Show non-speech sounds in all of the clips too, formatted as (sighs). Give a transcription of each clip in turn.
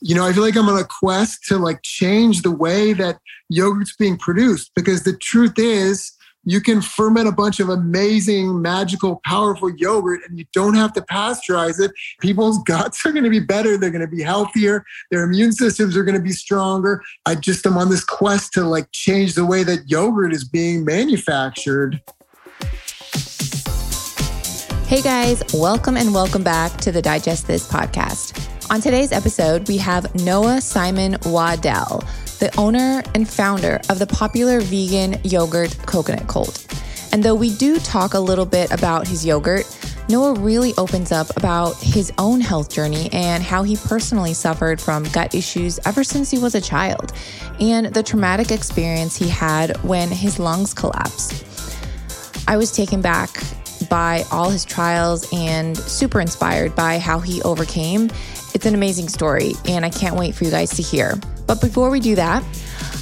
you know, I feel like I'm on a quest to like change the way that yogurt's being produced because the truth is you can ferment a bunch of amazing, magical, powerful yogurt and you don't have to pasteurize it. People's (laughs) guts are going to be better. They're going to be healthier. Their immune systems are going to be stronger. I just am on this quest to like change the way that yogurt is being manufactured. Hey guys, welcome and welcome back to the Digest This podcast. On today's episode, we have Noah Simon Waddell, the owner and founder of the popular vegan yogurt Coconut Cult. And though we do talk a little bit about his yogurt, Noah really opens up about his own health journey and how he personally suffered from gut issues ever since he was a child, and the traumatic experience he had when his lungs collapsed. I was taken back by all his trials and super inspired by how he overcame it's an amazing story, and I can't wait for you guys to hear. But before we do that,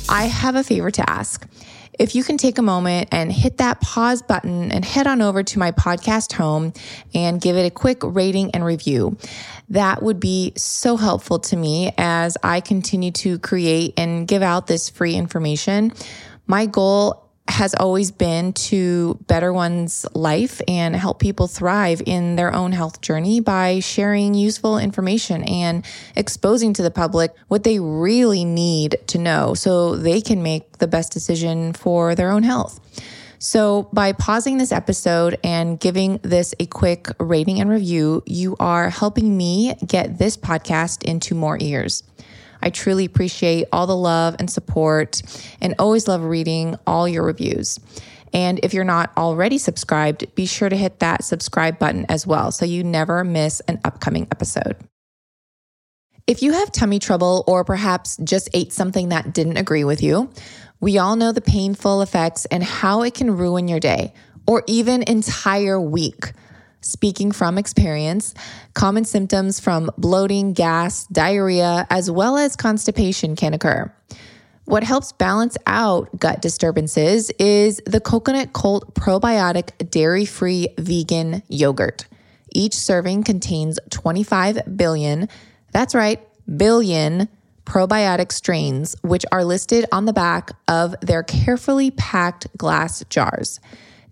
I have a favor to ask. If you can take a moment and hit that pause button and head on over to my podcast home and give it a quick rating and review, that would be so helpful to me as I continue to create and give out this free information. My goal has always been to better one's life and help people thrive in their own health journey by sharing useful information and exposing to the public what they really need to know so they can make the best decision for their own health. So, by pausing this episode and giving this a quick rating and review, you are helping me get this podcast into more ears. I truly appreciate all the love and support and always love reading all your reviews. And if you're not already subscribed, be sure to hit that subscribe button as well so you never miss an upcoming episode. If you have tummy trouble or perhaps just ate something that didn't agree with you, we all know the painful effects and how it can ruin your day or even entire week. Speaking from experience, common symptoms from bloating, gas, diarrhea, as well as constipation can occur. What helps balance out gut disturbances is the Coconut Cult Probiotic Dairy Free Vegan Yogurt. Each serving contains 25 billion, that's right, billion probiotic strains, which are listed on the back of their carefully packed glass jars.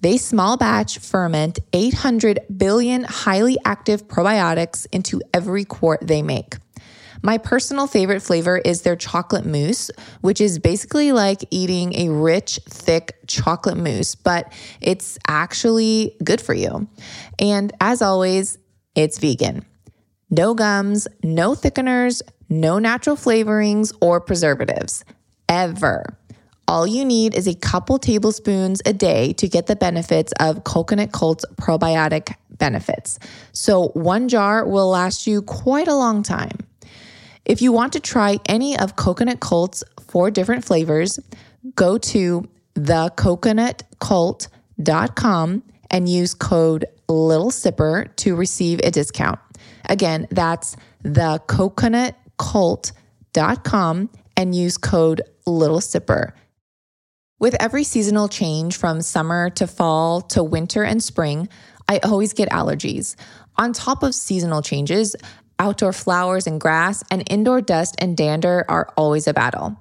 They small batch ferment 800 billion highly active probiotics into every quart they make. My personal favorite flavor is their chocolate mousse, which is basically like eating a rich, thick chocolate mousse, but it's actually good for you. And as always, it's vegan. No gums, no thickeners, no natural flavorings or preservatives. Ever. All you need is a couple tablespoons a day to get the benefits of Coconut Cult's probiotic benefits. So, one jar will last you quite a long time. If you want to try any of Coconut Cult's four different flavors, go to thecoconutcult.com and use code Little Sipper to receive a discount. Again, that's thecoconutcult.com and use code Little Sipper. With every seasonal change from summer to fall to winter and spring, I always get allergies. On top of seasonal changes, outdoor flowers and grass and indoor dust and dander are always a battle.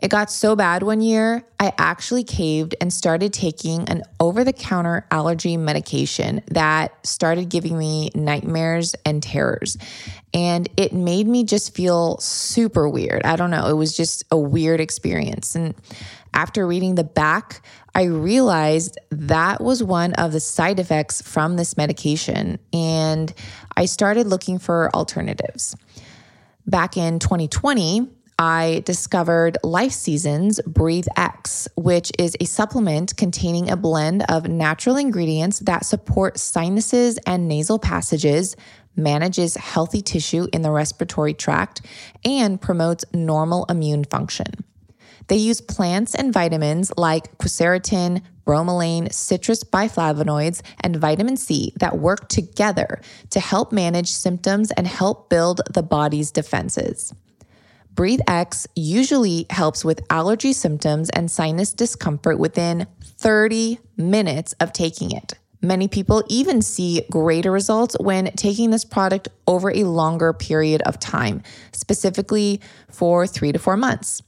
It got so bad one year, I actually caved and started taking an over the counter allergy medication that started giving me nightmares and terrors. And it made me just feel super weird. I don't know. It was just a weird experience. And after reading the back, I realized that was one of the side effects from this medication, and I started looking for alternatives. Back in 2020, I discovered Life Seasons Breathe X, which is a supplement containing a blend of natural ingredients that support sinuses and nasal passages, manages healthy tissue in the respiratory tract, and promotes normal immune function. They use plants and vitamins like quercetin, bromelain, citrus biflavonoids, and vitamin C that work together to help manage symptoms and help build the body's defenses. Breathe X usually helps with allergy symptoms and sinus discomfort within 30 minutes of taking it. Many people even see greater results when taking this product over a longer period of time, specifically for three to four months.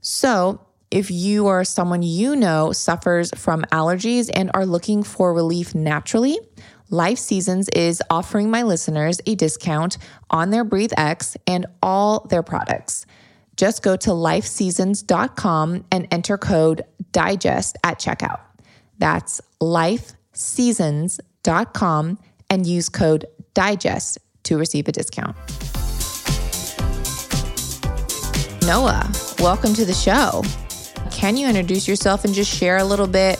So, if you or someone you know suffers from allergies and are looking for relief naturally, Life Seasons is offering my listeners a discount on their Breathe X and all their products. Just go to lifeseasons.com and enter code DIGEST at checkout. That's lifeseasons.com and use code DIGEST to receive a discount. Noah, welcome to the show. Can you introduce yourself and just share a little bit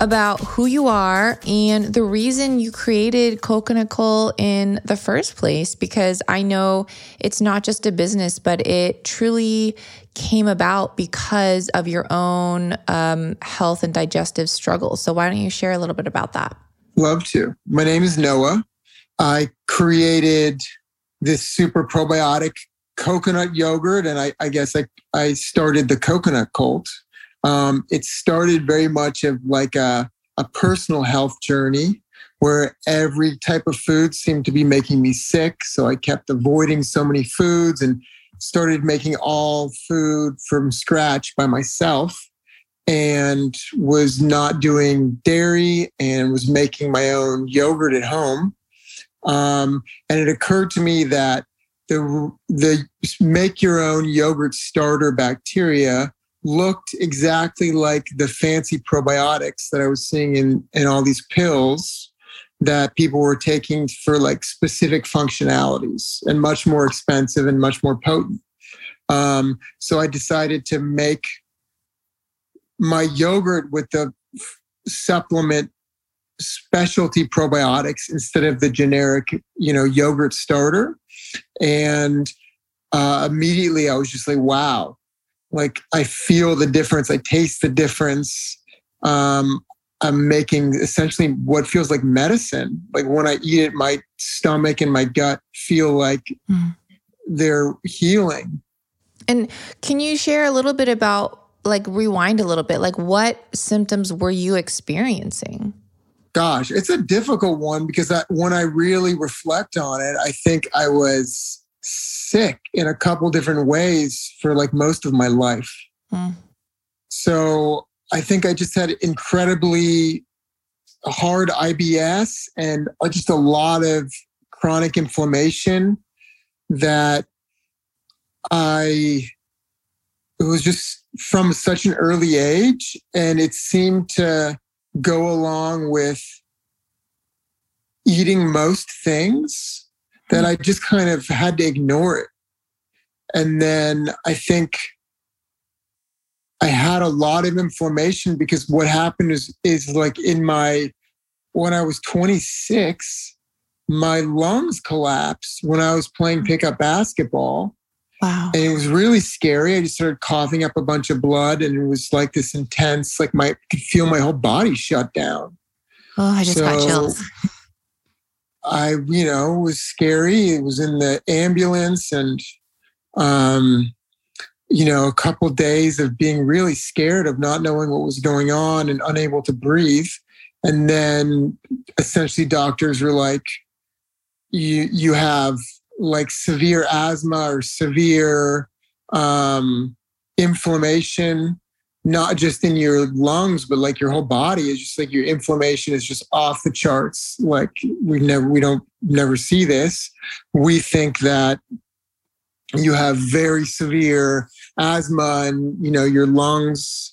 about who you are and the reason you created Coconut Cult in the first place? Because I know it's not just a business, but it truly came about because of your own um, health and digestive struggles. So, why don't you share a little bit about that? Love to. My name is Noah. I created this super probiotic coconut yogurt, and I, I guess I, I started the coconut cult. Um, it started very much of like a, a personal health journey where every type of food seemed to be making me sick. So I kept avoiding so many foods and started making all food from scratch by myself and was not doing dairy and was making my own yogurt at home. Um, and it occurred to me that the the make your own yogurt starter bacteria looked exactly like the fancy probiotics that I was seeing in in all these pills that people were taking for like specific functionalities and much more expensive and much more potent. Um, so I decided to make my yogurt with the supplement specialty probiotics instead of the generic, you know, yogurt starter. And uh, immediately I was just like, wow, like I feel the difference. I taste the difference. Um, I'm making essentially what feels like medicine. Like when I eat it, my stomach and my gut feel like mm. they're healing. And can you share a little bit about, like, rewind a little bit? Like, what symptoms were you experiencing? Gosh, it's a difficult one because I, when I really reflect on it, I think I was sick in a couple different ways for like most of my life. Mm. So I think I just had incredibly hard IBS and just a lot of chronic inflammation that I it was just from such an early age and it seemed to go along with eating most things that I just kind of had to ignore it. And then I think I had a lot of inflammation because what happened is is like in my when I was 26, my lungs collapsed when I was playing pickup basketball. Wow. And it was really scary. I just started coughing up a bunch of blood and it was like this intense, like my I could feel my whole body shut down. Oh, I just so, got chills. I, you know, was scary. It was in the ambulance and, um, you know, a couple days of being really scared of not knowing what was going on and unable to breathe. And then essentially doctors were like, you, you have like severe asthma or severe um, inflammation not just in your lungs, but like your whole body is just like your inflammation is just off the charts. Like we never, we don't never see this. We think that you have very severe asthma and, you know, your lungs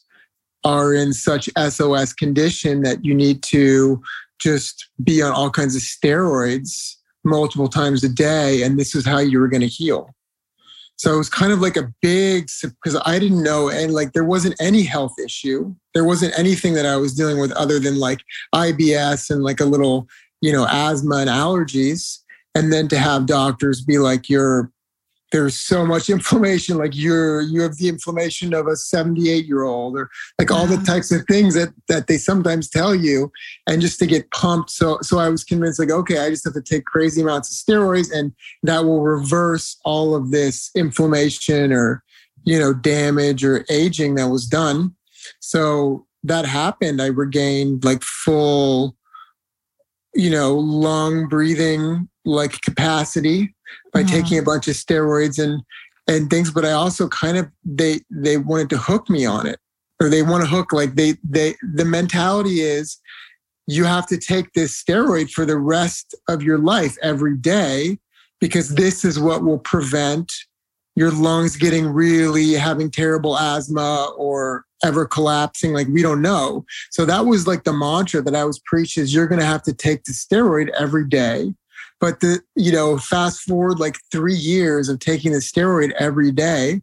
are in such SOS condition that you need to just be on all kinds of steroids multiple times a day. And this is how you were going to heal. So it was kind of like a big because I didn't know and like there wasn't any health issue. There wasn't anything that I was dealing with other than like IBS and like a little, you know, asthma and allergies. And then to have doctors be like, you're there's so much (laughs) inflammation like you're you have the inflammation of a 78 year old or like all the types of things that that they sometimes tell you and just to get pumped. So so i was convinced like okay i just have to take crazy amounts of steroids and that will reverse all of this inflammation or you know damage or aging that was done. So that happened. I regained like full you know, lung breathing like capacity by mm-hmm. taking a bunch of steroids and and things. But I also kind of they they wanted to hook me on it, or they want to hook like they they the mentality is you have to take this steroid for the rest of your life every day because this is what will prevent your lungs getting really having terrible asthma or ever collapsing like we don't know so that was like the mantra that i was preaching is you're going to have to take the steroid every day but the you know fast forward like three years of taking the steroid every day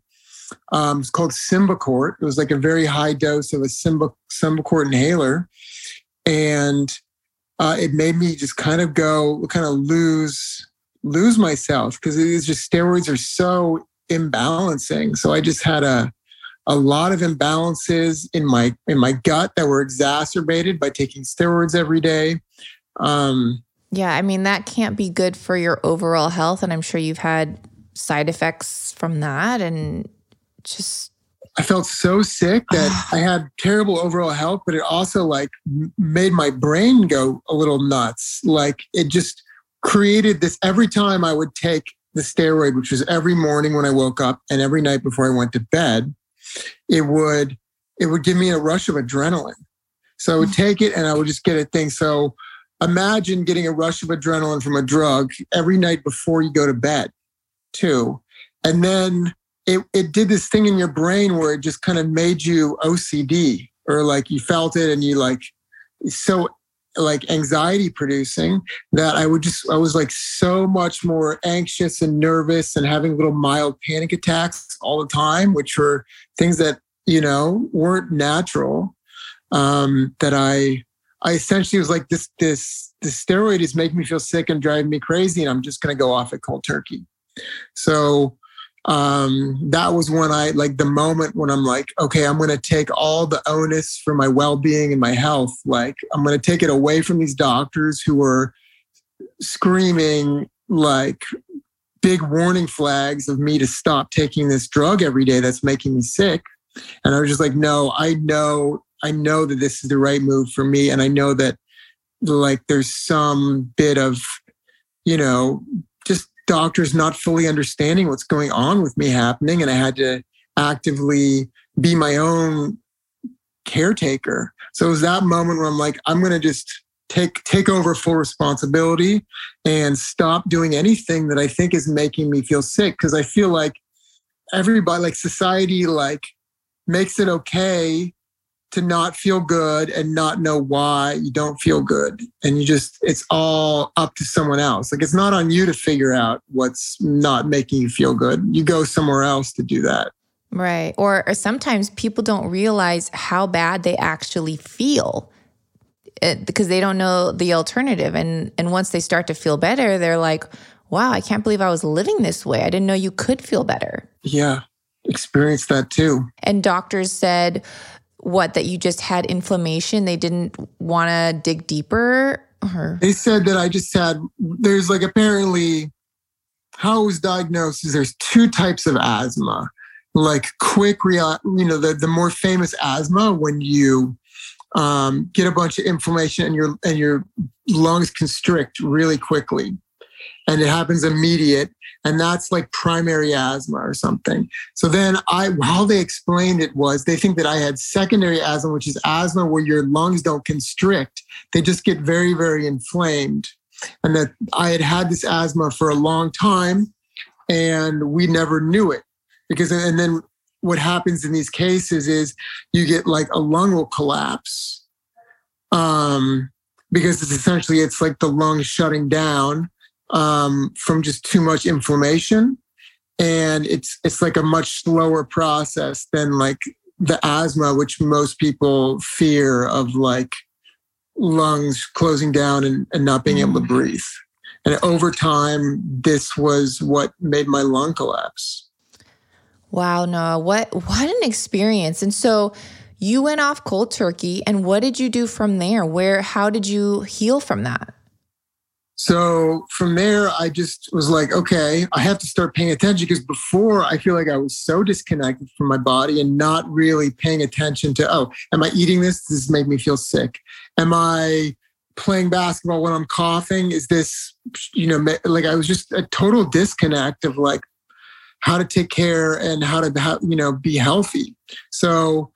um, it's called Symbicort. It was like a very high dose of a Symb- Symbicort inhaler. And uh, it made me just kind of go, kind of lose lose myself because it is just steroids are so imbalancing. So I just had a a lot of imbalances in my in my gut that were exacerbated by taking steroids every day. Um, yeah, I mean that can't be good for your overall health, and I'm sure you've had side effects from that, and just I felt so sick that (sighs) I had terrible overall health, but it also like made my brain go a little nuts. Like it just created this every time I would take the steroid, which was every morning when I woke up and every night before I went to bed, it would it would give me a rush of adrenaline. So I would mm. take it and I would just get a thing. So imagine getting a rush of adrenaline from a drug every night before you go to bed, too. And then it, it did this thing in your brain where it just kind of made you OCD or like you felt it and you like so like anxiety producing that I would just I was like so much more anxious and nervous and having little mild panic attacks all the time, which were things that you know weren't natural. Um, that I I essentially was like this this this steroid is making me feel sick and driving me crazy, and I'm just going to go off at cold turkey. So um, that was when I like the moment when I'm like, okay, I'm going to take all the onus for my well being and my health. Like, I'm going to take it away from these doctors who are screaming like big warning flags of me to stop taking this drug every day that's making me sick. And I was just like, no, I know, I know that this is the right move for me. And I know that like there's some bit of, you know, just doctors not fully understanding what's going on with me happening. And I had to actively be my own caretaker. So it was that moment where I'm like, I'm going to just take take over full responsibility and stop doing anything that I think is making me feel sick because I feel like everybody like society like makes it okay to not feel good and not know why you don't feel good. And you just, it's all up to someone else. Like it's not on you to figure out what's not making you feel good. You go somewhere else to do that. Right. Or, or sometimes people don't realize how bad they actually feel eh, because they don't know the alternative. And, and once they start to feel better, they're like, wow, I can't believe I was living this way. I didn't know you could feel better. Yeah experienced that too. And doctors said, what that you just had inflammation? They didn't want to dig deeper? Or they said that i just had there's like apparently how it was diagnosed is there's two types of asthma. Like quick real you know the, the more famous asthma when you um, get a bunch of inflammation and your and your lungs constrict really quickly and it happens immediate and that's like primary asthma or something. So then I, how they explained it was they think that I had secondary asthma, which is asthma where your lungs don't constrict. They just get very, very inflamed. And that I had had this asthma for a long time and we never knew it because, and then what happens in these cases is you get like a lung will collapse. Um, because it's essentially it's like the lungs shutting down um, from just too much inflammation. And it's it's like a much slower process than like the asthma, which most people fear of like lungs closing down and, and not being able to mm. breathe. And over time, this was what made my lung collapse. Wow, Noah, what what an experience. And so you went off cold turkey and what did you do from there? Where how did you heal from that? So from there, I just was like, okay, I have to start paying attention because before I feel like I was so disconnected from my body and not really paying attention to, oh, am I eating this? Does this make me feel sick? Am I playing basketball when I'm coughing is this, you know, like I was just a total disconnect of like how to take care and how to, you know, be healthy. So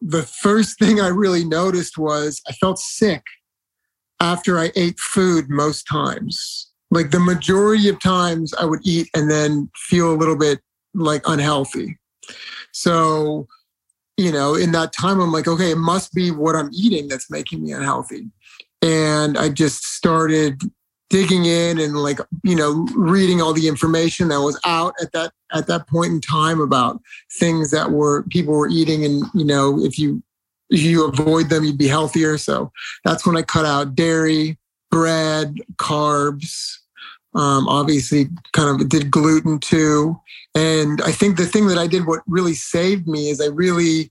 the first (laughs) thing I really noticed was I felt sick after I ate food most times. Like the majority of times I would eat and then feel a little bit like unhealthy. So, you know, in that time, I'm like, okay, it must be what I'm eating that's making me unhealthy. And I just started digging in and like you know reading all the information that was out at that at that point in time about things that were people were eating and you know if you you avoid them you'd be healthier so that's when i cut out dairy bread carbs um, obviously kind of did gluten too and i think the thing that i did what really saved me is i really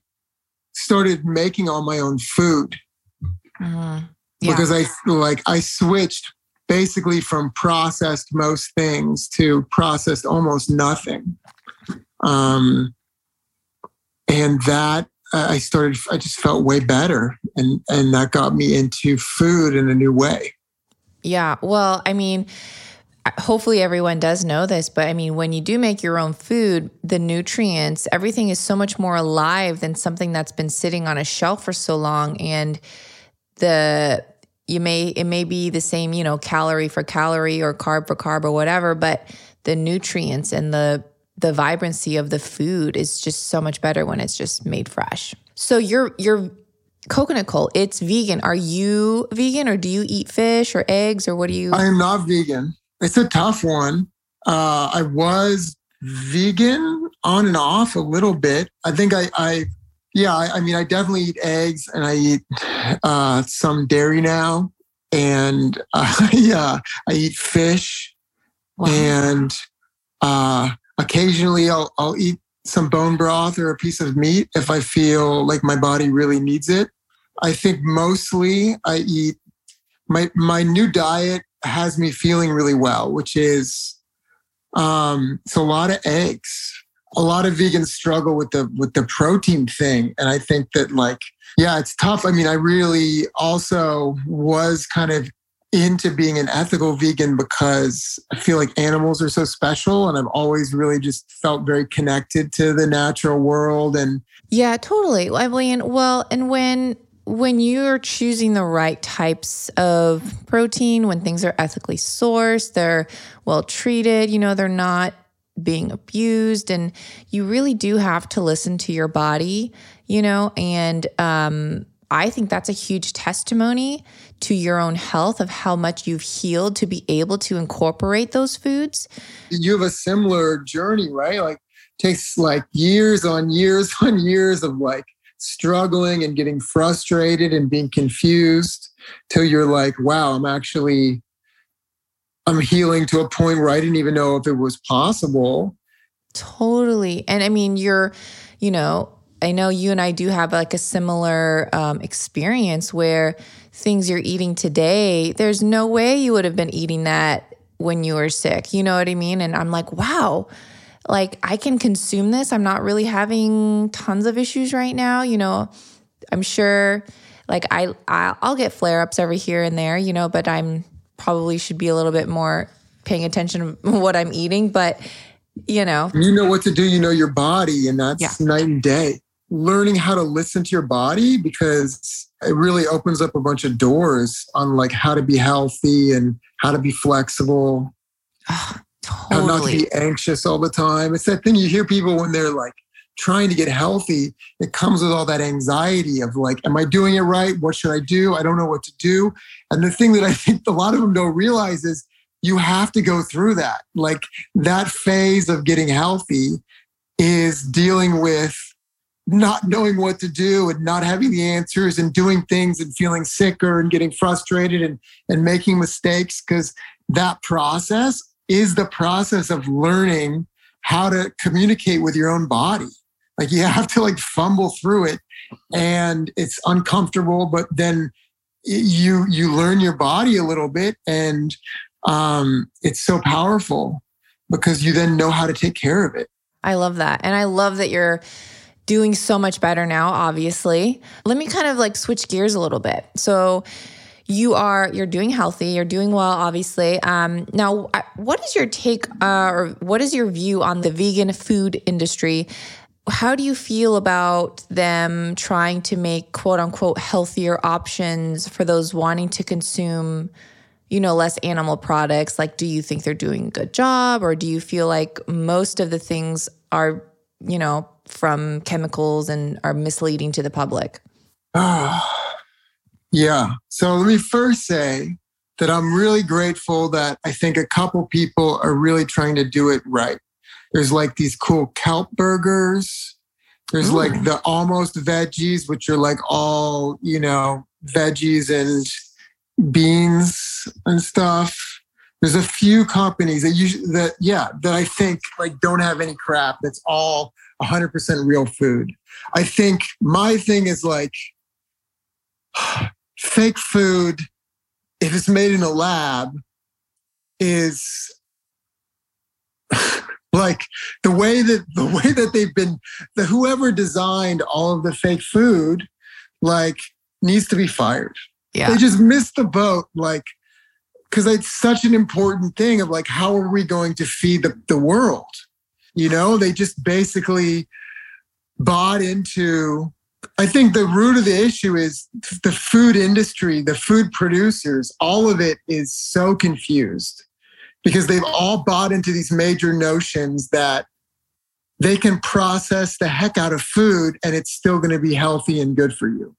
started making all my own food uh, yeah. because i like i switched basically from processed most things to processed almost nothing. Um, and that I started, I just felt way better. And, and that got me into food in a new way. Yeah. Well, I mean, hopefully everyone does know this, but I mean, when you do make your own food, the nutrients, everything is so much more alive than something that's been sitting on a shelf for so long. And the you may it may be the same you know calorie for calorie or carb for carb or whatever but the nutrients and the the vibrancy of the food is just so much better when it's just made fresh. So your your coconut cult it's vegan. Are you vegan or do you eat fish or eggs or what do you? I am not vegan. It's a tough one. Uh, i was vegan on and off a little bit. I think i i yeah, I, I, mean, I definitely eat eggs and I eat uh, some dairy now, and uh, (laughs) yeah, I eat fish, wow. and uh, occasionally I'll I'll eat some bone broth or a piece of meat if I feel like my body really needs it. I think mostly I eat my my new diet has me feeling really well, which is um, it's a lot of eggs. A lot of vegans struggle with the with the protein thing. And i think that like yeah it's tough. I mean i really also was kind of into being an ethical vegan because i feel like animals are so special and i've always really just felt very connected to the natural world and yeah totally Evelyn. well and when when you're choosing the right types of protein when things are ethically sourced they're well treated you know they're not being abused and you really do have to listen to your body you know and um, i think that's a huge testimony to your own health of how much you've healed to be able to incorporate those foods you have a similar journey right like takes like years on years (laughs) on years of like struggling and getting frustrated and being confused till you're like wow i'm actually I'm healing to a point where I didn't even know if it was possible. Totally. And I mean, you're, you know, I know you and I do have like a similar um, experience where things you're eating today, there's no way you would have been eating that when you were sick. You know what I mean? And I'm like, wow, like I can consume this. I'm not really having tons of issues right now. You know, I'm sure like I, I'll get flare ups every here and there, you know, but I'm probably should be a little bit more paying attention to (laughs) what I'm eating, but you know. You know what to do, you know your body, and that's yeah. night and day. Learning how to listen to your body because it really opens up a bunch of doors on like how to be healthy and how to be flexible. Oh, totally. How not to be anxious all the time. It's that thing you hear people when they're like trying to get healthy, it comes with all that anxiety of like, am I doing it right? What should I do? I don't know what to do. And the thing that I (laughs) think a lot of them don't realize is you have to go through that. Like that phase of getting healthy is dealing with not knowing what to do and not having the answers and doing things and feeling sicker and getting frustrated and, and making mistakes because that process is the process of learning how to communicate with your own body like you have to like fumble through it and it's uncomfortable, but then you you learn your body a little bit and um, it's so powerful because you then know how to take care of it. I love that. And I love that you're doing so much better now, obviously. Let me kind of like switch gears a little bit. So you are you're doing healthy you're doing well obviously um, now what is your take uh, or what is your view on the vegan food industry how do you feel about them trying to make quote unquote healthier options for those wanting to consume you know less animal products like do you think they're doing a good job or do you feel like most of the things are you know from chemicals and are misleading to the public (sighs) Yeah. So let me first say that I'm really grateful that I think a couple people are really trying to do it right. There's like these cool kelp burgers. There's Ooh. like the almost veggies, which are like all, you know, veggies and beans and stuff. There's a few companies that you that yeah, that I think like don't have any crap. That's all 100% real food. I think my thing is like (sighs) fake food, if it's made in a lab, is (laughs) like the way that the way that they've been the whoever designed all of the fake food like needs to be fired yeah. they just missed the boat like because it's such an important thing of like how are we going to feed the, the world you know they just basically bought into I think the root of the issue is the food industry, the food producers, all of it is so confused because they've all bought into these major notions that they can process the heck out of food and it's still going to be healthy and good for you.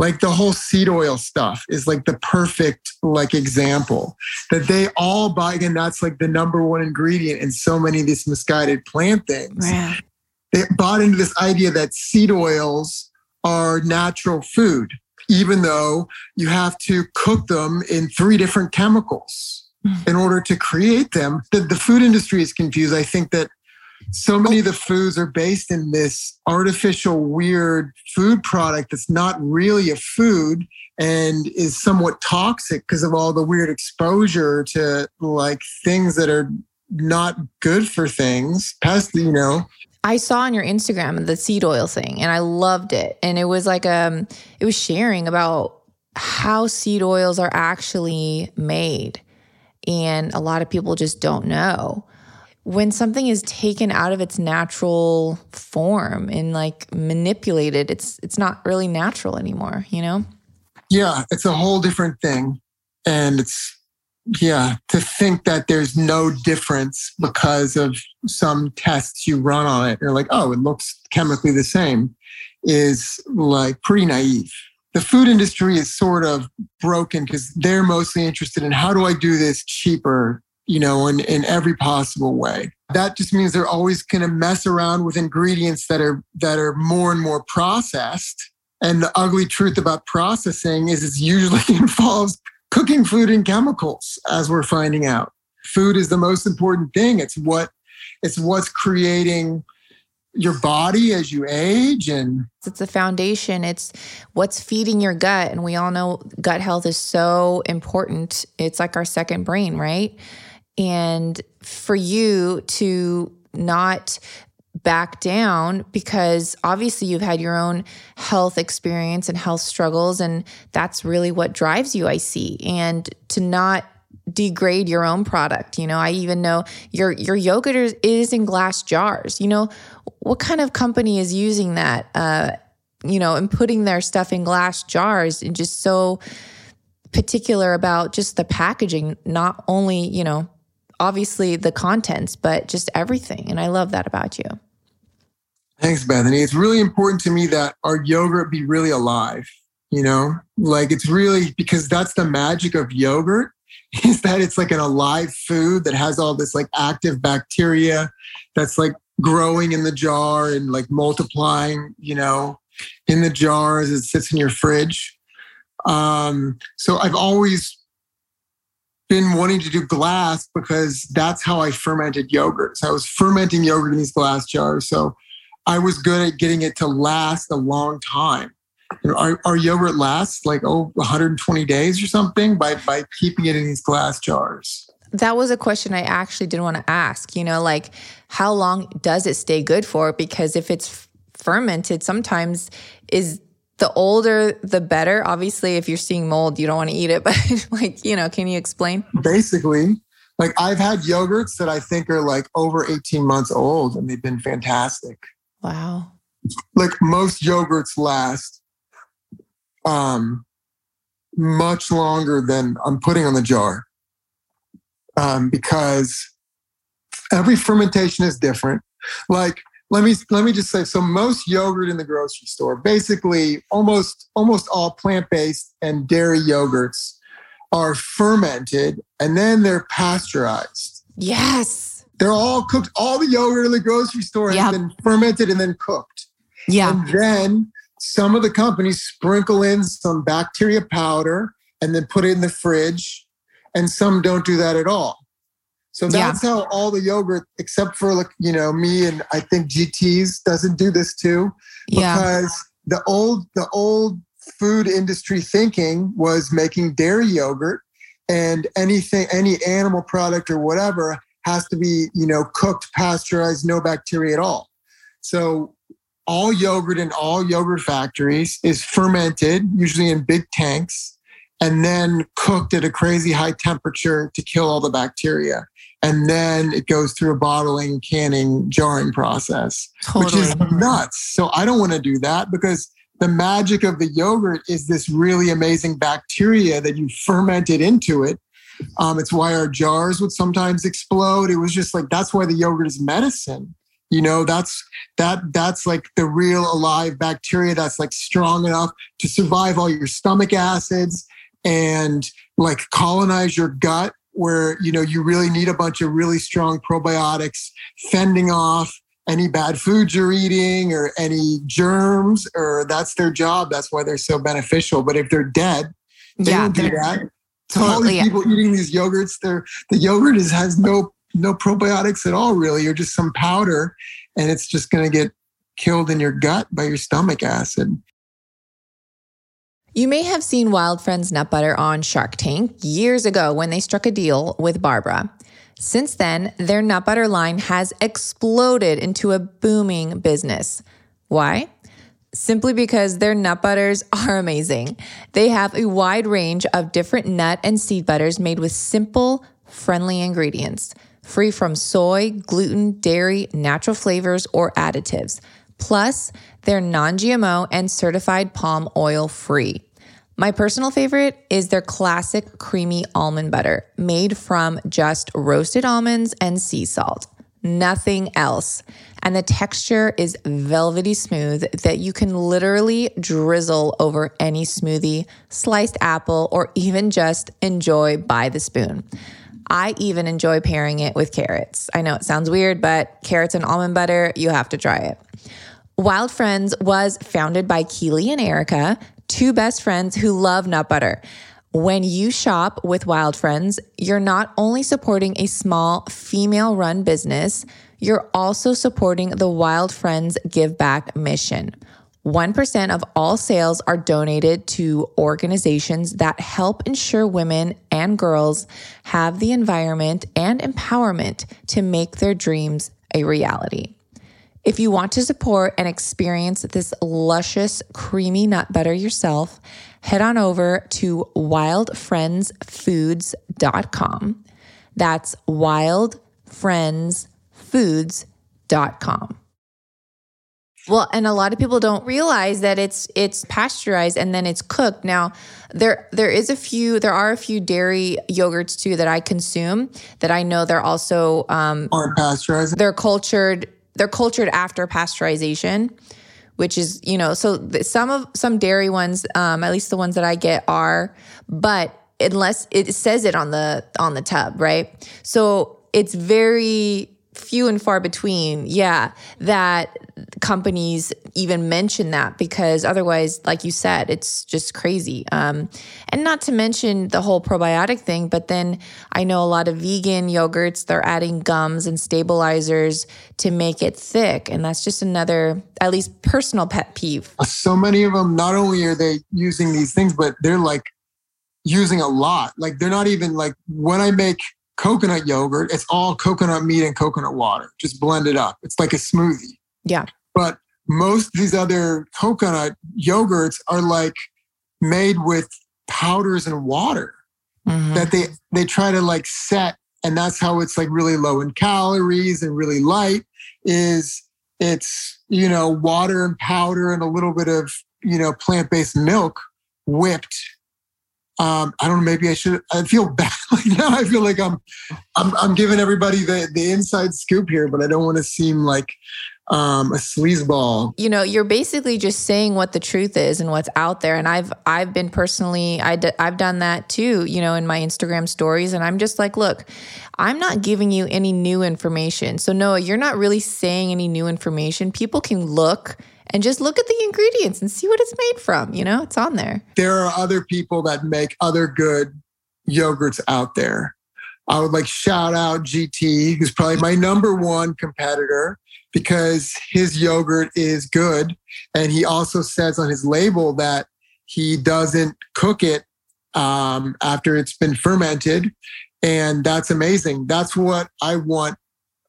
Like the whole seed oil stuff is like the perfect like example that they all buy and that's like the number one ingredient in so many of these misguided plant things. They bought into this idea that seed oils are natural food, even though you have to cook them in three different chemicals hmm. in order to create them. The, the food industry is confused. I think that so many of the foods are based in this artificial, weird food product that's not really a food and is somewhat toxic because of all the weird exposure to like things that are not good for things past you know I saw on your Instagram the seed oil thing and I loved it. And it was like um it was sharing about how seed oils are actually made. And a lot of people just don't know. When something is taken out of its natural form and like manipulated, it's it's not really natural anymore, you know? Yeah, it's a whole different thing. And it's yeah, to think that there's no difference because of some tests you run on it, you're like, oh, it looks chemically the same, is like pretty naive. The food industry is sort of broken because they're mostly interested in how do I do this cheaper, you know, in, in every possible way. That just means they're always going to mess around with ingredients that are that are more and more processed. And the ugly truth about processing is it usually (laughs) involves cooking food in chemicals, as we're finding out. Food is the most important thing. It's what it's what's creating your body as you age and it's the foundation it's what's feeding your gut and we all know gut health is so important it's like our second brain right and for you to not back down because obviously you've had your own health experience and health struggles and that's really what drives you I see. And to not degrade your own product you know I even know your your yogurt is in glass jars. You know what kind of company is using that uh you know and putting their stuff in glass jars and just so particular about just the packaging not only you know obviously the contents, but just everything. And I love that about you. Thanks, Bethany. It's really important to me that our yogurt be really alive. You know, like it's really because that's the magic of yogurt (laughs) is that it's like an alive food that has all this like active bacteria that's like growing in the jar and like multiplying, you know, in the jar as it sits in your fridge. Um, so I've always been wanting to do glass because that's how I fermented yogurt. So I was fermenting yogurt in these glass jars. So I was good at getting it to last a long time. You know, our, our yogurt lasts like oh 120 days or something by by keeping it in these glass jars. That was a question I actually didn't want to ask. You know, like how long does it stay good for? Because if it's fermented, sometimes is the older the better. Obviously, if you're seeing mold, you don't want to eat it, (laughs) but like, you know, can you explain? Basically, like I've had yogurts that I think are like over 18 months old and they've been fantastic. Wow. Like most yogurts last um much longer than I'm putting on the jar. Um, because every fermentation is different. Like let me let me just say so most yogurt in the grocery store basically almost almost all plant-based and dairy yogurts are fermented and then they're pasteurized. Yes. They're all cooked. All the yogurt in the grocery store Yep. has been fermented and then cooked. Yeah. And then some of the companies sprinkle in some bacteria powder and then put it in the fridge and some don't do that at all so Yeah. that's how all the yogurt, except for like, you know, me and I think GT's doesn't do this too. yeah Because the old the old food industry thinking was making dairy yogurt and anything, any animal product or whatever has to be, you know, cooked, pasteurized, no bacteria at all. So all yogurt in all yogurt factories is fermented, usually in big tanks, and then cooked at a crazy high temperature to kill all the bacteria. And then it goes through a bottling, canning, jarring process, which is nuts. So I don't want to do that because the magic of the yogurt is this really amazing bacteria that you fermented into it. Um, it's why our jars would sometimes explode. It was just like that's why the yogurt is medicine. You know, that's that that's like the real alive bacteria that's like strong enough to survive all your stomach acids and like colonize your gut where you know you really need a bunch of really strong probiotics fending off any bad foods you're eating or any germs or that's their job. That's why they're so beneficial. But if they're dead they yeah don't do that. So all these people eating these yogurts they're the yogurt is has no no probiotics at all really. Or just some powder and it's just going to get killed in your gut by your stomach acid You may have seen Wild Friends nut butter on Shark Tank years ago when they struck a deal with Barbara. Since then, their nut butter line has exploded into a booming business. Why? Simply because their nut butters (laughs) are amazing. They have a wide range of different nut and seed butters made with simple, friendly ingredients, free from soy, gluten, dairy, natural flavors, or additives. Plus, they're non GMO and certified palm oil free. My personal favorite is their classic creamy almond butter made from just roasted almonds and sea salt. Nothing else. And the texture is velvety smooth that you can literally drizzle over any smoothie, sliced apple, or even just enjoy by the spoon. I even enjoy pairing it with carrots. I know it sounds weird, but carrots and almond butter, you have to try it. Wild Friends was founded by Keeley and Erica, two best friends who love nut butter. When you shop with Wild Friends, you're not only supporting a small female run business, you're also supporting the Wild Friends Give Back mission. 1% of all sales are donated to organizations that help ensure women and girls have the environment and empowerment to make their dreams a reality. If you want to support and experience this luscious, creamy nut butter yourself, head on over to wildfriendsfoods.com. That's wildfriendsfoods.com. Well, and a lot of people don't realize that it's it's pasteurized and then it's cooked. Now, there there is a few there are a few dairy yogurts too that I consume that I know they're also um, aren't pasteurized they're cultured they're cultured after pasteurization which is you know so some of some dairy ones um, at least the ones that i get are but unless it says it on the on the tub right? So it's very few and far between yeah that companies even mention that because otherwise like you said it's just crazy. Um, and not to mention the whole probiotic thing but then i know a lot of vegan yogurts they're adding gums and stabilizers to make it thick. And that's just another at least personal pet peeve. So many of them not only are they using these things but they're like using a lot. Like they're not even like when i make coconut yogurt it's all coconut meat and coconut water. Just blended up. It's like a smoothie. Yeah but most of these other coconut yogurts are like made with powders and water mm-hmm. that they they try to like set and that's how it's like really low in calories and really light is it's you know water and powder and a little bit of you know plant-based milk whipped um, I don't know. Maybe I should. I feel (laughs) bad. Like now, I feel like I'm, I'm, I'm giving everybody the the inside scoop here, but I don't want to seem like um, a sleazeball. You know, you're basically just saying what the truth is and what's out there. And I've I've been personally I d- I've done that too. You know, in my Instagram stories, and I'm just like, look, I'm not giving you any new information. So Noah, you're not really saying any new information. People can look and just look at the ingredients and see what it's made from. You know, it's on there. There are other people that make other good yogurts out there. I would like shout out GT, who's probably my number one competitor because his yogurt is good. And he also says on his label that he doesn't cook it um, after it's been fermented. And that's amazing. That's what I want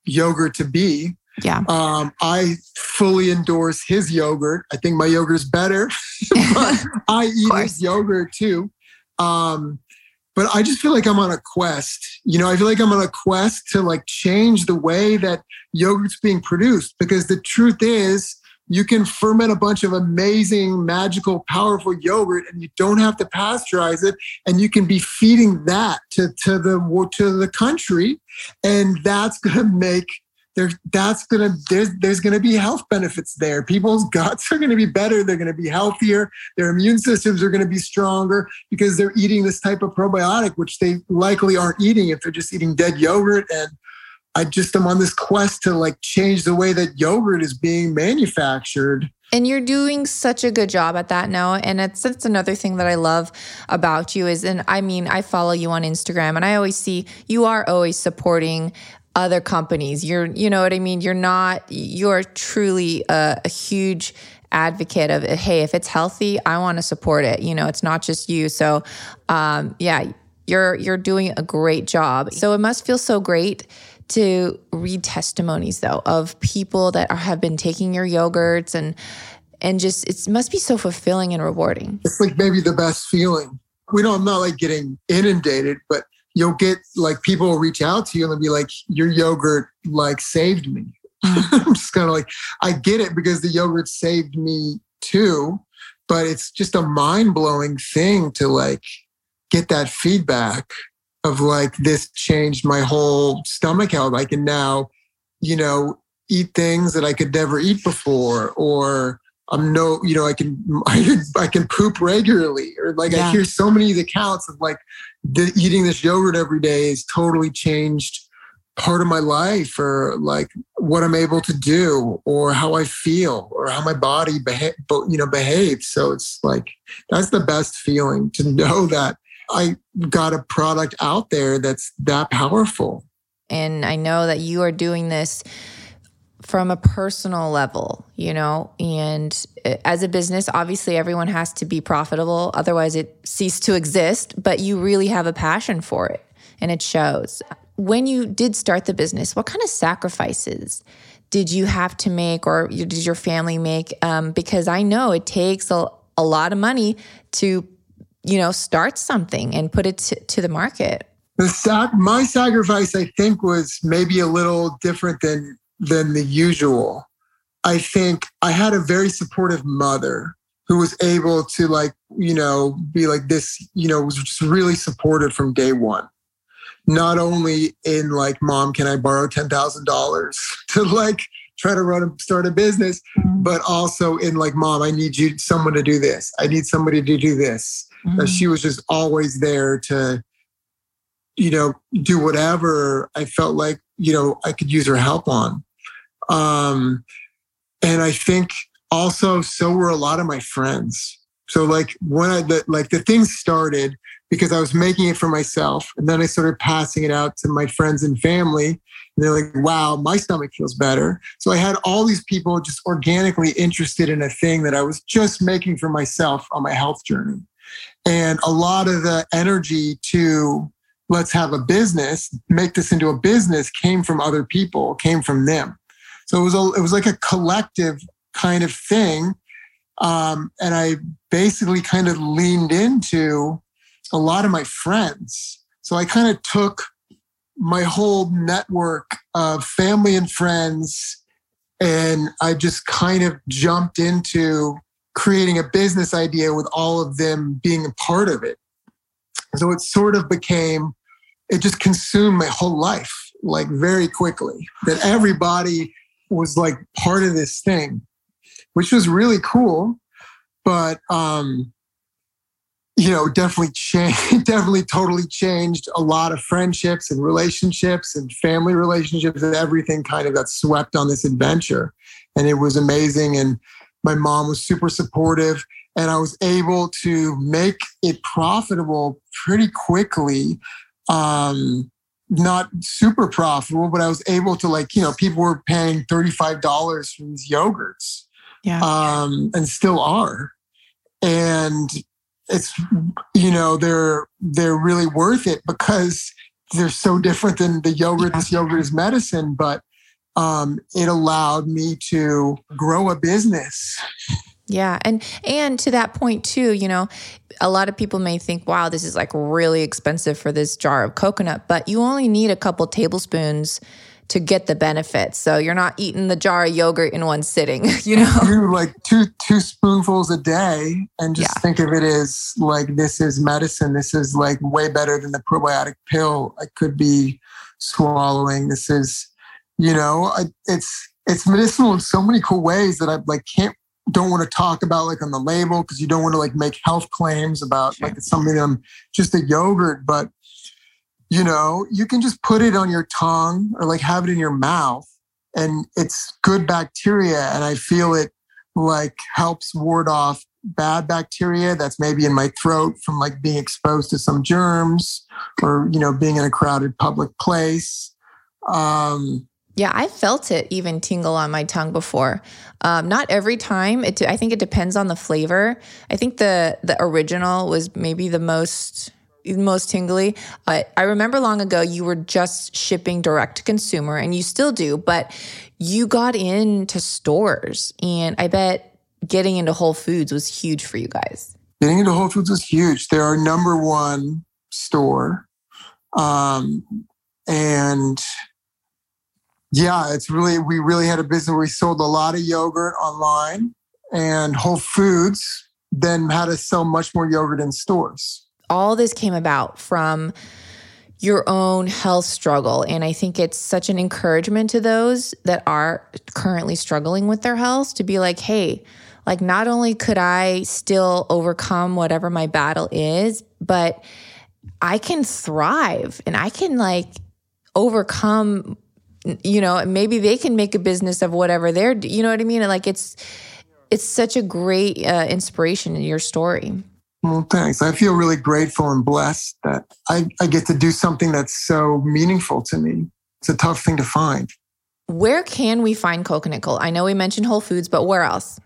yogurt to be. Yeah. Um, I fully endorse his yogurt. I think my yogurt is better, (laughs) but (laughs) I eat his yogurt too. Um, but I just feel like I'm on a quest. You know, I feel like I'm on a quest to like change the way that yogurt's being produced because the truth is you can ferment a bunch of amazing, magical, powerful yogurt and you don't have to pasteurize it. And you can be feeding that to, to the to the country. And that's gonna make there that's gonna there's there's gonna be health benefits there. People's (laughs) guts are gonna be better. They're gonna be healthier. Their immune systems are gonna be stronger because they're eating this type of probiotic, which they likely aren't eating if they're just eating dead yogurt. And I just am on this quest to like change the way that yogurt is being manufactured. And you're doing such a good job at that now. And it's that's another thing that I love about you is, and I mean, I follow you on Instagram and I always see you are always supporting other companies. You're, you know what I mean? You're not, you're truly a, a huge advocate of, hey, if it's healthy, I want to support it. You know, it's not just you. So, um, yeah, you're, you're doing a great job. So it must feel so great to read testimonies though of people that are, have been taking your yogurts and, and just, it must be so fulfilling and rewarding. It's like maybe the best feeling. We don't, I'm not like getting inundated, but you'll get like people will reach out to you and they'll be like, your yogurt like saved me. (laughs) I'm just kind of like, I get it because the yogurt saved me too. But it's just a mind blowing thing to like get that feedback of like, this changed my whole stomach health. I can now, you know, eat things that I could never eat before, or I'm no, you know, I can, (laughs) I can, I can poop regularly, or like yeah. I hear so many accounts of like the, eating this yogurt every day has totally changed part of my life, or like what I'm able to do, or how I feel, or how my body behave, you know, behaves. So it's like that's the best feeling to know that I got a product out there that's that powerful. And I know that you are doing this from a personal level, you know, and uh, as a business, obviously everyone has to be profitable. Otherwise, it ceased to exist, but you really have a passion for it and it shows. When you did start the business, what kind of sacrifices did you have to make or did your family make? Um, because I know it takes a, a lot of money to, you know, start something and put it to, to the market. The sac- my sacrifice, I think, was maybe a little different than than the usual. I think I had a very supportive mother who was able to like, you know, be like this, you know, was just really supportive from day one. Not only in like, mom, can I borrow $10,000 (laughs) to like try to run and start a business, mm-hmm. but also in like, mom, I need you, someone to do this. I need somebody to do this. Mm-hmm. She was just always there to, you know, do whatever I felt like, you know, I could use her help on. Um, and I think also so were a lot of my friends. So like when I the, like the thing started because I was making it for myself, and then I started passing it out to my friends and family. And they're like, "Wow, my stomach feels better." So I had all these people just organically interested in a thing that I was just making for myself on my health journey, and a lot of the energy to let's have a business, make this into a business, came from other people, came from them. So it was a, it was like a collective kind of thing. Um, and I basically kind of leaned into a lot of my friends. So I kind of took my whole network of family and friends and I just kind of jumped into creating a business idea with all of them being a part of it. So it sort of became, it just consumed my whole life, like very quickly, that everybody was like part of this thing, which was really cool. But, um, you know, definitely changed, (laughs) definitely totally changed a lot of friendships and relationships and family relationships and everything kind of got swept on this adventure. And it was amazing. And my mom was super supportive and I was able to make it profitable pretty quickly. Um, not super profitable, but I was able to like, you know, people were paying $35 for these yogurts. Yeah. Um, and still are. And it's you know, they're they're really worth it because they're so different than the yogurt. This yogurt is medicine, but um, it allowed me to grow a business. Yeah, and and to that point too, you know, a lot of people may think, "Wow, this is like really expensive for this jar of coconut," but you only need a couple tablespoons to get the benefits. So you're not eating the jar of yogurt in one sitting, (laughs) you know. Do like two two spoonfuls a day and just yeah. think of it as like this is medicine. This is like way better than the probiotic pill I could be swallowing. This is you know, it's it's medicinal in so many cool ways that I like can't don't want to talk about like on the label because you don't want to like make health claims about like it's something I'm just a yogurt, but you know, you can just put it on your tongue or like have it in your mouth and it's good bacteria and I feel it like helps ward off bad bacteria that's maybe in my throat from like being exposed to some germs or you know being in a crowded public place. Um yeah, I felt it even tingle on my tongue before. Um, not every time. It, I think it depends on the flavor. I think the the original was maybe the most most tingly. I remember long ago you were just shipping direct to consumer, and you still do, but you got into stores, and I bet getting into Whole Foods was huge for you guys. Getting into Whole Foods was huge. They're our number one store, um, and yeah, it's really, we really had a business where we sold a lot of yogurt online and Whole Foods then had to sell much more yogurt in stores. All this came about from your own health struggle. And I think it's such an encouragement to those that are currently struggling with their health to be like, hey, like not only could I still overcome whatever my battle is, but I can thrive and I can like overcome you know, maybe they can make a business of whatever they're, you know what I mean? Like it's, it's such a great uh, inspiration in your story. Well, thanks. I feel really grateful and blessed that I, I get to do something that's so meaningful to me. It's a tough thing to find. Where can we find coconut cult? I know we mentioned Whole Foods, but where else?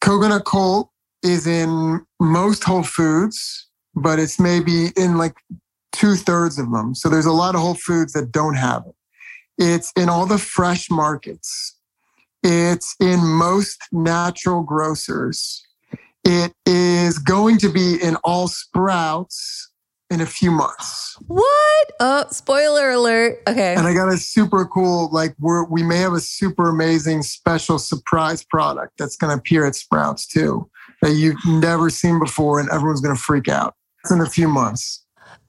Coconut Cult is in most Whole Foods, but it's maybe in like two thirds of them. So there's a lot of Whole Foods that don't have it. It's in all the fresh markets. It's in most natural grocers. It is going to be in all sprouts in a few months. What? Oh, spoiler alert. Okay. And I got a super cool, like we're we may have a super amazing special surprise product that's gonna appear at Sprouts too, that you've never seen before and everyone's gonna freak out. It's in a few months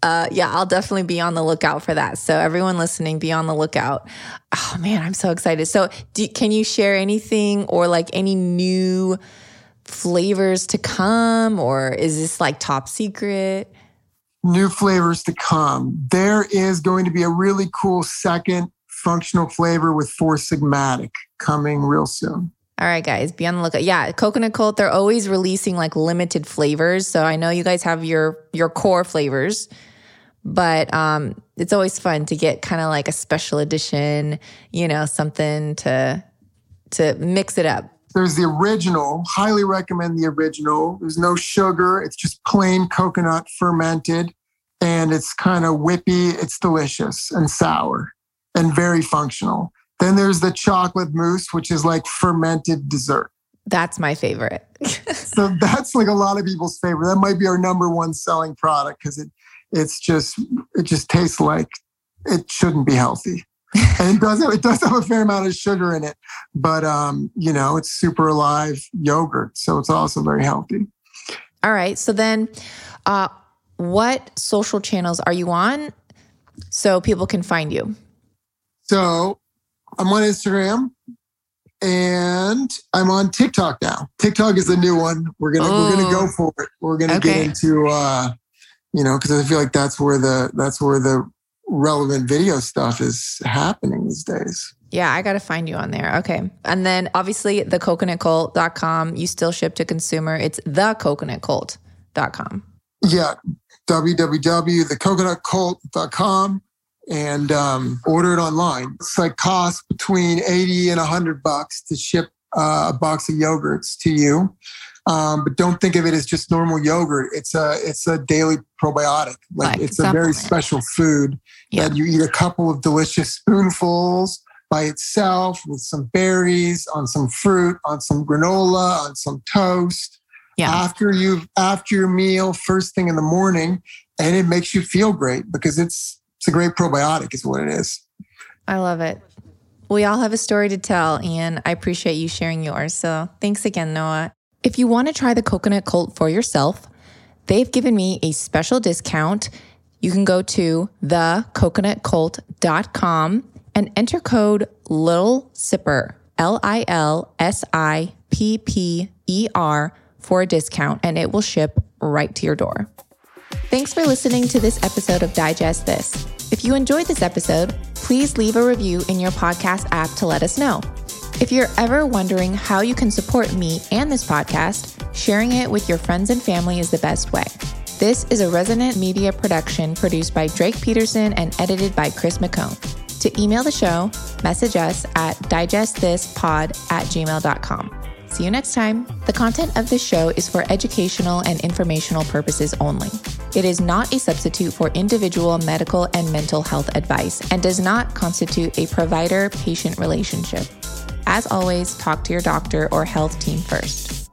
uh, yeah, I'll definitely be on the lookout for that. So everyone listening, be on the lookout. Oh man, I'm so excited. So do, can you share anything or like any new flavors to come, or is this like top secret? New flavors to come. There is going to be a really cool second functional flavor with Four Sigmatic coming real soon. All right, guys, be on the lookout. Yeah, Coconut Cult, they're always releasing like limited flavors. So I know you guys have your your core flavors but um, it's always fun to get kind of like a special edition, you know, something to to mix it up. There's the original. Highly recommend the original. There's no sugar. It's just plain coconut fermented, and it's kind of whippy. It's delicious and sour and very functional. Then there's the chocolate mousse, which is like fermented dessert. That's my favorite. (laughs) so that's like a lot of people's favorite. That might be our number one selling product because it it's just it just tastes like it shouldn't be healthy. (laughs) and it does have, it does have a fair amount of sugar in it, but um, you know, it's super alive yogurt, so it's also very healthy. All right. So then uh what social channels are you on so people can find you? So I'm on Instagram and I'm on TikTok now. TikTok is the new one. We're gonna we're gonna go oh. for it. We're gonna okay. get into uh, you know, because I feel like that's where the that's where the relevant video stuff is happening these days. Yeah, I got to find you on there. Okay. And then obviously the coconutcult.com, you still ship to consumer. It's the coconutcult.com. Yeah, www.thecoconutcult.com and um, order it online. It's like cost between 80 and 100 bucks to ship uh, a box of yogurts to you. Um, but don't think of it as just normal yogurt. It's a it's a daily probiotic. Like, like it's a very special food yeah. that you eat a couple of delicious spoonfuls by itself with some berries, on some fruit, on some granola, on some toast. Yeah. After you've after your meal, first thing in the morning, and it makes you feel great because it's it's a great probiotic, is what it is. I love it. We all have a story to tell, and I appreciate you sharing yours. So thanks again, Noah. If you want to try the coconut cult for yourself, they've given me a special discount. You can go to thecoconutcult.com and enter code Little Sipper, L I L S I P P E R, for a discount, and it will ship right to your door. Thanks for listening to this episode of Digest This. If you enjoyed this episode, please leave a review in your podcast app to let us know. If you're ever wondering how you can support me and this podcast, sharing it with your friends and family is the best way. This is a Resonant Media production produced by Drake Peterson and edited by Chris McCone. To email the show, message us at digestthispod at gmail.com. See you next time. The content of this show is for educational and informational purposes only. It is not a substitute for individual medical and mental health advice and does not constitute a provider patient relationship. As always, talk to your doctor or health team first.